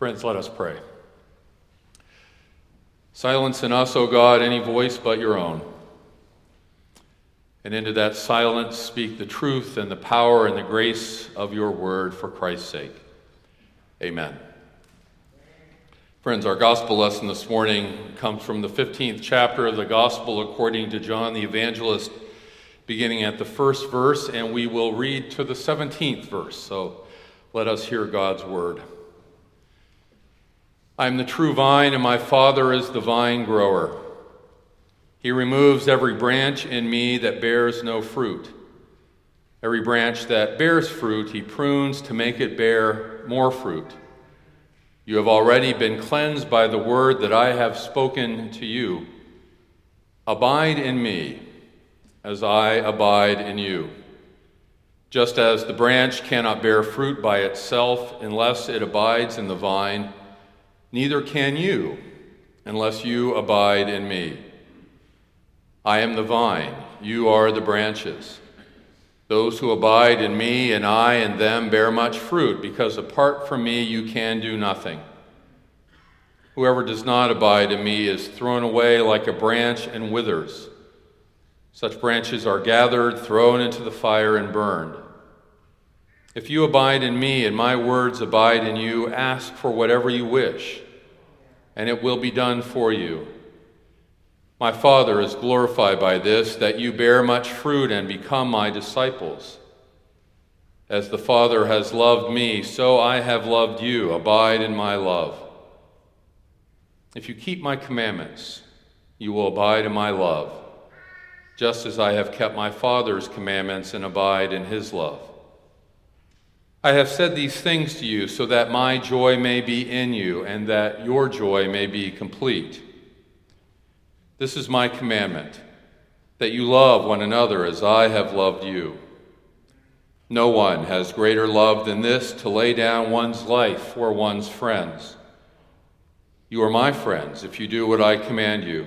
Friends, let us pray. Silence in us, O God, any voice but your own. And into that silence speak the truth and the power and the grace of your word for Christ's sake. Amen. Friends, our gospel lesson this morning comes from the 15th chapter of the gospel according to John the Evangelist, beginning at the first verse, and we will read to the 17th verse. So let us hear God's word. I am the true vine, and my Father is the vine grower. He removes every branch in me that bears no fruit. Every branch that bears fruit, he prunes to make it bear more fruit. You have already been cleansed by the word that I have spoken to you. Abide in me as I abide in you. Just as the branch cannot bear fruit by itself unless it abides in the vine, neither can you unless you abide in me. I am the vine, you are the branches. Those who abide in me and I in them bear much fruit, because apart from me you can do nothing. Whoever does not abide in me is thrown away like a branch and withers. Such branches are gathered, thrown into the fire, and burned. If you abide in me and my words abide in you, ask for whatever you wish, and it will be done for you. My Father is glorified by this, that you bear much fruit and become my disciples. As the Father has loved me, so I have loved you. Abide in my love. If you keep my commandments, you will abide in my love, just as I have kept my Father's commandments and abide in his love. I have said these things to you so that my joy may be in you and that your joy may be complete. This is my commandment that you love one another as I have loved you. No one has greater love than this to lay down one's life for one's friends. You are my friends if you do what I command you.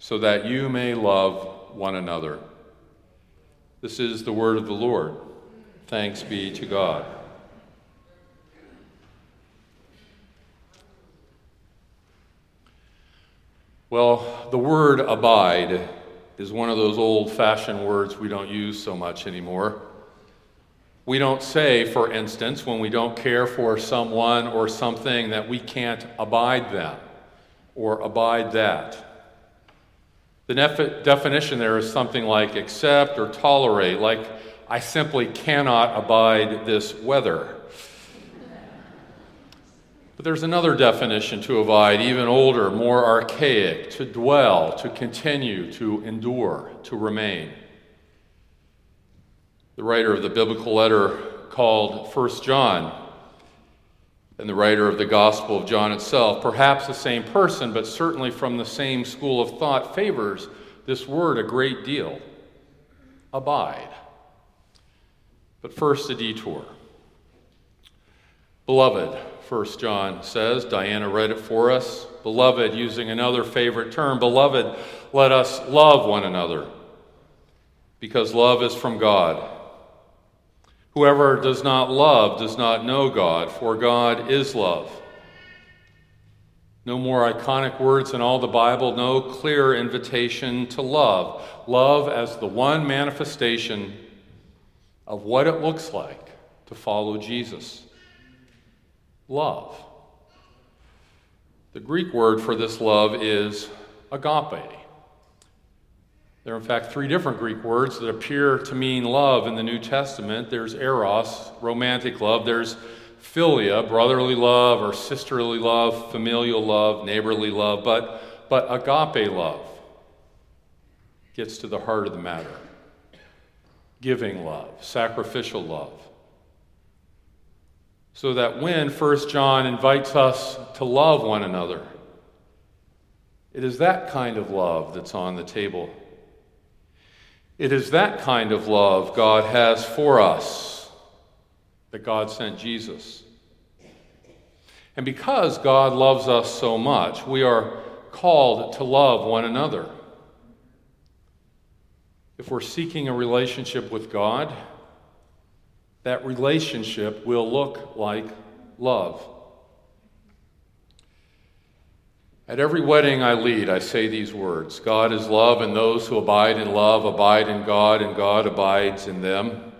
so that you may love one another. This is the word of the Lord. Thanks be to God. Well, the word abide is one of those old fashioned words we don't use so much anymore. We don't say, for instance, when we don't care for someone or something, that we can't abide them or abide that. The nef- definition there is something like accept or tolerate, like I simply cannot abide this weather. But there's another definition to abide, even older, more archaic to dwell, to continue, to endure, to remain. The writer of the biblical letter called 1 John and the writer of the Gospel of John itself, perhaps the same person, but certainly from the same school of thought, favors this word a great deal abide. But first, a detour. Beloved, 1 John says. Diana read it for us. Beloved, using another favorite term, beloved, let us love one another because love is from God. Whoever does not love does not know God, for God is love. No more iconic words in all the Bible, no clearer invitation to love. Love as the one manifestation of what it looks like to follow Jesus love. The Greek word for this love is agape. There are, in fact, three different Greek words that appear to mean love in the New Testament. There's eros, romantic love. There's philia, brotherly love or sisterly love, familial love, neighborly love. But, but agape love gets to the heart of the matter giving love, sacrificial love. So that when 1 John invites us to love one another, it is that kind of love that's on the table. It is that kind of love God has for us that God sent Jesus. And because God loves us so much, we are called to love one another. If we're seeking a relationship with God, that relationship will look like love. At every wedding I lead, I say these words God is love, and those who abide in love abide in God, and God abides in them.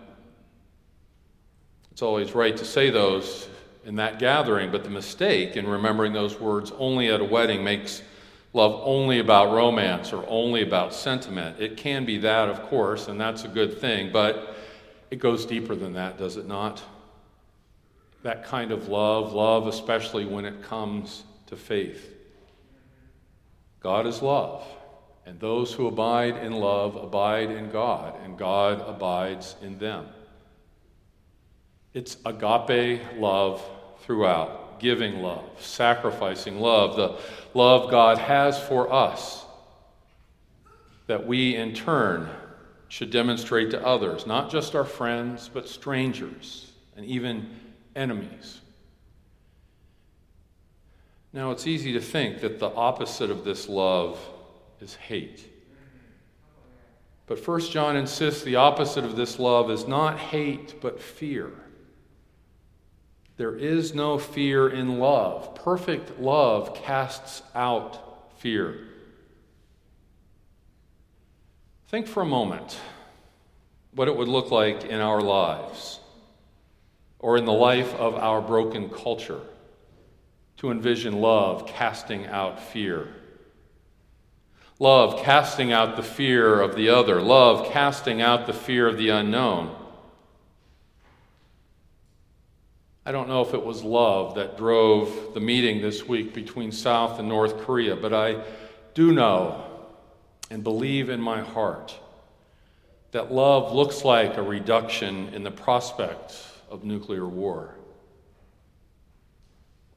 It's always right to say those in that gathering, but the mistake in remembering those words only at a wedding makes love only about romance or only about sentiment. It can be that, of course, and that's a good thing, but it goes deeper than that, does it not? That kind of love, love especially when it comes to faith. God is love, and those who abide in love abide in God, and God abides in them. It's agape love throughout, giving love, sacrificing love, the love God has for us that we in turn should demonstrate to others, not just our friends, but strangers and even enemies. Now, it's easy to think that the opposite of this love is hate. But First John insists the opposite of this love is not hate, but fear. There is no fear in love. Perfect love casts out fear. Think for a moment what it would look like in our lives or in the life of our broken culture to envision love casting out fear. Love casting out the fear of the other. Love casting out the fear of the unknown. I don't know if it was love that drove the meeting this week between South and North Korea, but I do know and believe in my heart that love looks like a reduction in the prospect of nuclear war.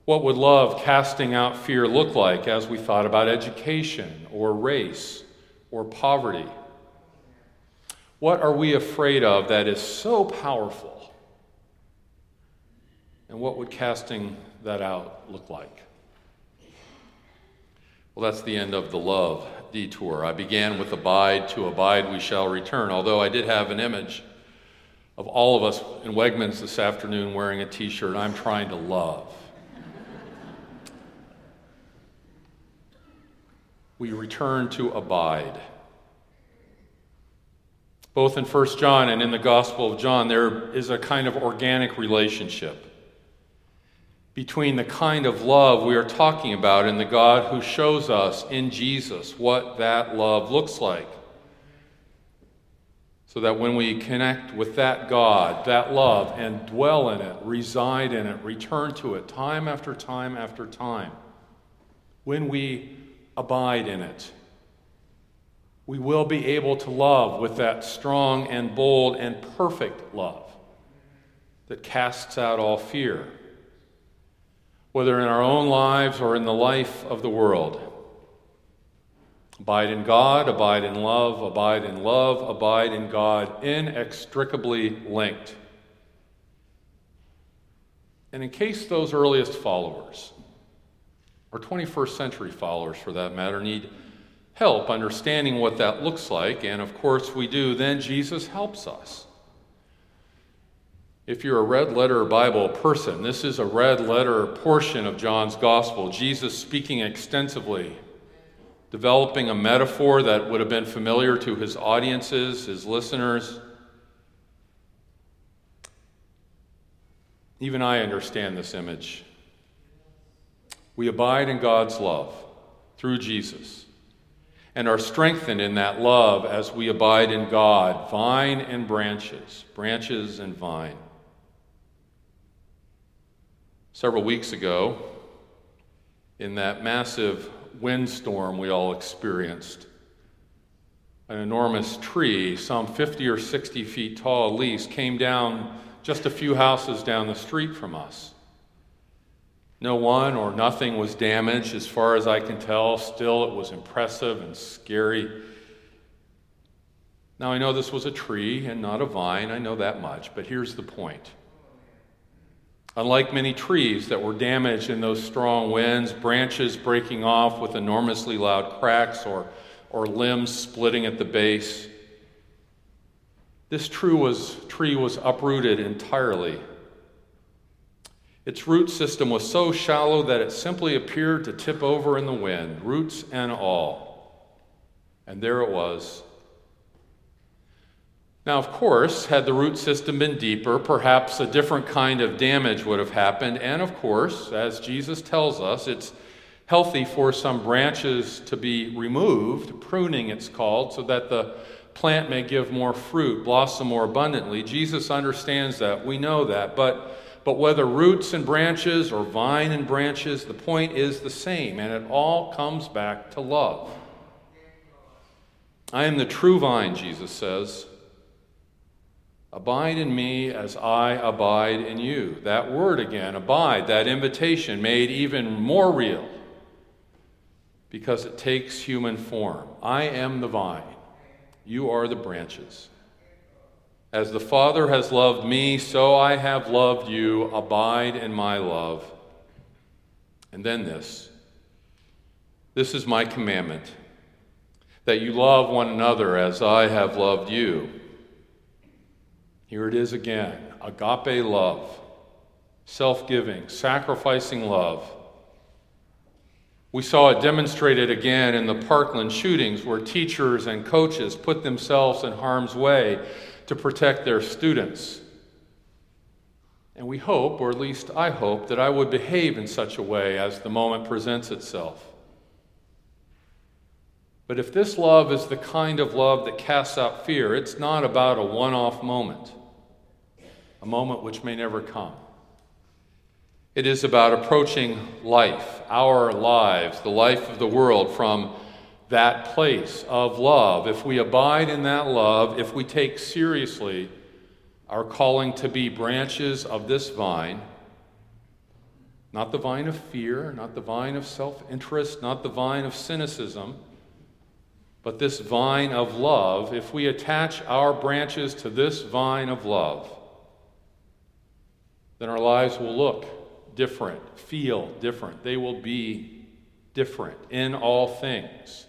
What would love casting out fear look like as we thought about education or race or poverty? What are we afraid of that is so powerful? And what would casting that out look like? Well, that's the end of the love detour. I began with abide, to abide we shall return, although I did have an image of all of us in Wegmans this afternoon wearing a t shirt, I'm trying to love. We return to abide. Both in 1 John and in the Gospel of John, there is a kind of organic relationship between the kind of love we are talking about and the God who shows us in Jesus what that love looks like. So that when we connect with that God, that love, and dwell in it, reside in it, return to it time after time after time, when we abide in it, we will be able to love with that strong and bold and perfect love that casts out all fear whether in our own lives or in the life of the world. Abide in God, abide in love, abide in love, abide in God, inextricably linked. And in case those earliest followers, or 21st century followers for that matter, need help understanding what that looks like, and of course we do, then Jesus helps us. If you're a red letter Bible person, this is a red letter portion of John's Gospel. Jesus speaking extensively, developing a metaphor that would have been familiar to his audiences, his listeners. Even I understand this image. We abide in God's love through Jesus and are strengthened in that love as we abide in God, vine and branches, branches and vine. Several weeks ago, in that massive windstorm we all experienced, an enormous tree, some 50 or 60 feet tall at least, came down just a few houses down the street from us. No one or nothing was damaged, as far as I can tell. Still, it was impressive and scary. Now, I know this was a tree and not a vine, I know that much, but here's the point. Unlike many trees that were damaged in those strong winds, branches breaking off with enormously loud cracks or, or limbs splitting at the base, this tree was, tree was uprooted entirely. Its root system was so shallow that it simply appeared to tip over in the wind, roots and all. And there it was, now, of course, had the root system been deeper, perhaps a different kind of damage would have happened. And of course, as Jesus tells us, it's healthy for some branches to be removed, pruning it's called, so that the plant may give more fruit, blossom more abundantly. Jesus understands that. We know that. But, but whether roots and branches or vine and branches, the point is the same, and it all comes back to love. I am the true vine, Jesus says. Abide in me as I abide in you. That word again, abide, that invitation made even more real because it takes human form. I am the vine, you are the branches. As the Father has loved me, so I have loved you. Abide in my love. And then this this is my commandment that you love one another as I have loved you. Here it is again agape love, self giving, sacrificing love. We saw it demonstrated again in the Parkland shootings, where teachers and coaches put themselves in harm's way to protect their students. And we hope, or at least I hope, that I would behave in such a way as the moment presents itself. But if this love is the kind of love that casts out fear, it's not about a one off moment a moment which may never come. It is about approaching life, our lives, the life of the world, from that place of love. If we abide in that love, if we take seriously our calling to be branches of this vine, not the vine of fear, not the vine of self interest, not the vine of cynicism, but this vine of love, if we attach our branches to this vine of love, then our lives will look different, feel different. They will be different in all things.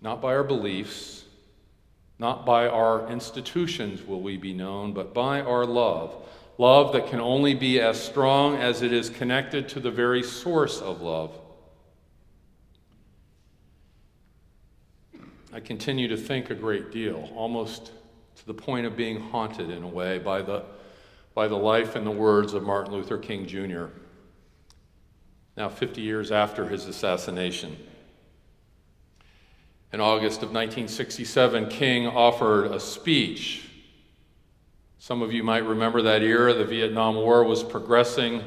Not by our beliefs, not by our institutions will we be known, but by our love. Love that can only be as strong as it is connected to the very source of love. I continue to think a great deal, almost to the point of being haunted in a way by the by the life and the words of Martin Luther King Jr., now 50 years after his assassination. In August of 1967, King offered a speech. Some of you might remember that era. The Vietnam War was progressing.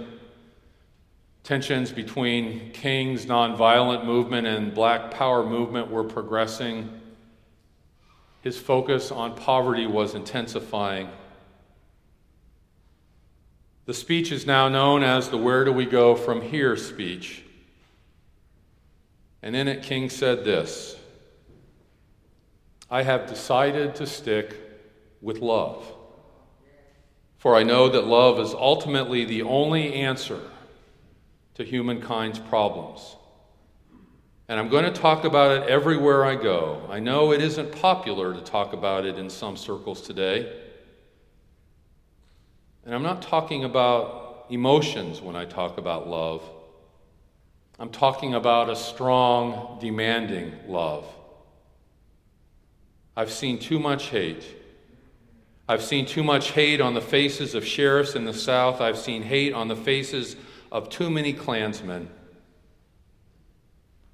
Tensions between King's nonviolent movement and Black Power movement were progressing. His focus on poverty was intensifying. The speech is now known as the Where Do We Go From Here speech. And in it, King said this I have decided to stick with love. For I know that love is ultimately the only answer to humankind's problems. And I'm going to talk about it everywhere I go. I know it isn't popular to talk about it in some circles today. And I'm not talking about emotions when I talk about love. I'm talking about a strong, demanding love. I've seen too much hate. I've seen too much hate on the faces of sheriffs in the South. I've seen hate on the faces of too many Klansmen.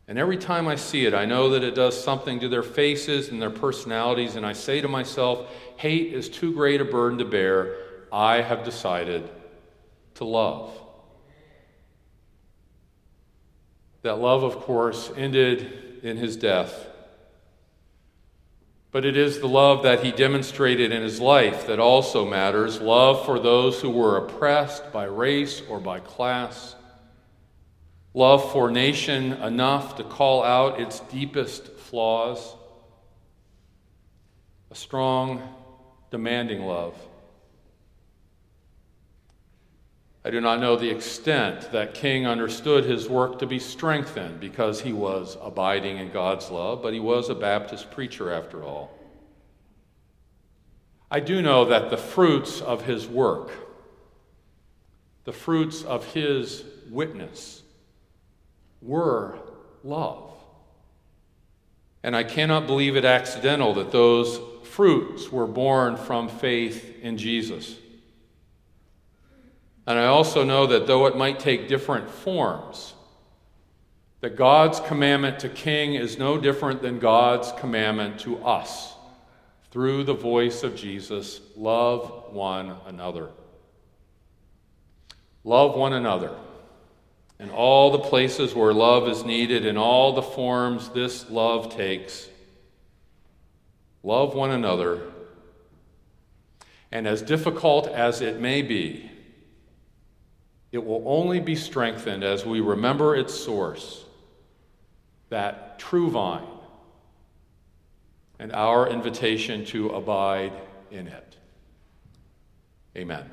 And every time I see it, I know that it does something to their faces and their personalities, and I say to myself, hate is too great a burden to bear. I have decided to love. That love, of course, ended in his death. But it is the love that he demonstrated in his life that also matters love for those who were oppressed by race or by class, love for nation enough to call out its deepest flaws, a strong, demanding love. I do not know the extent that King understood his work to be strengthened because he was abiding in God's love, but he was a Baptist preacher after all. I do know that the fruits of his work, the fruits of his witness, were love. And I cannot believe it accidental that those fruits were born from faith in Jesus. And I also know that though it might take different forms, that God's commandment to King is no different than God's commandment to us through the voice of Jesus love one another. Love one another. In all the places where love is needed, in all the forms this love takes, love one another. And as difficult as it may be, it will only be strengthened as we remember its source, that true vine, and our invitation to abide in it. Amen.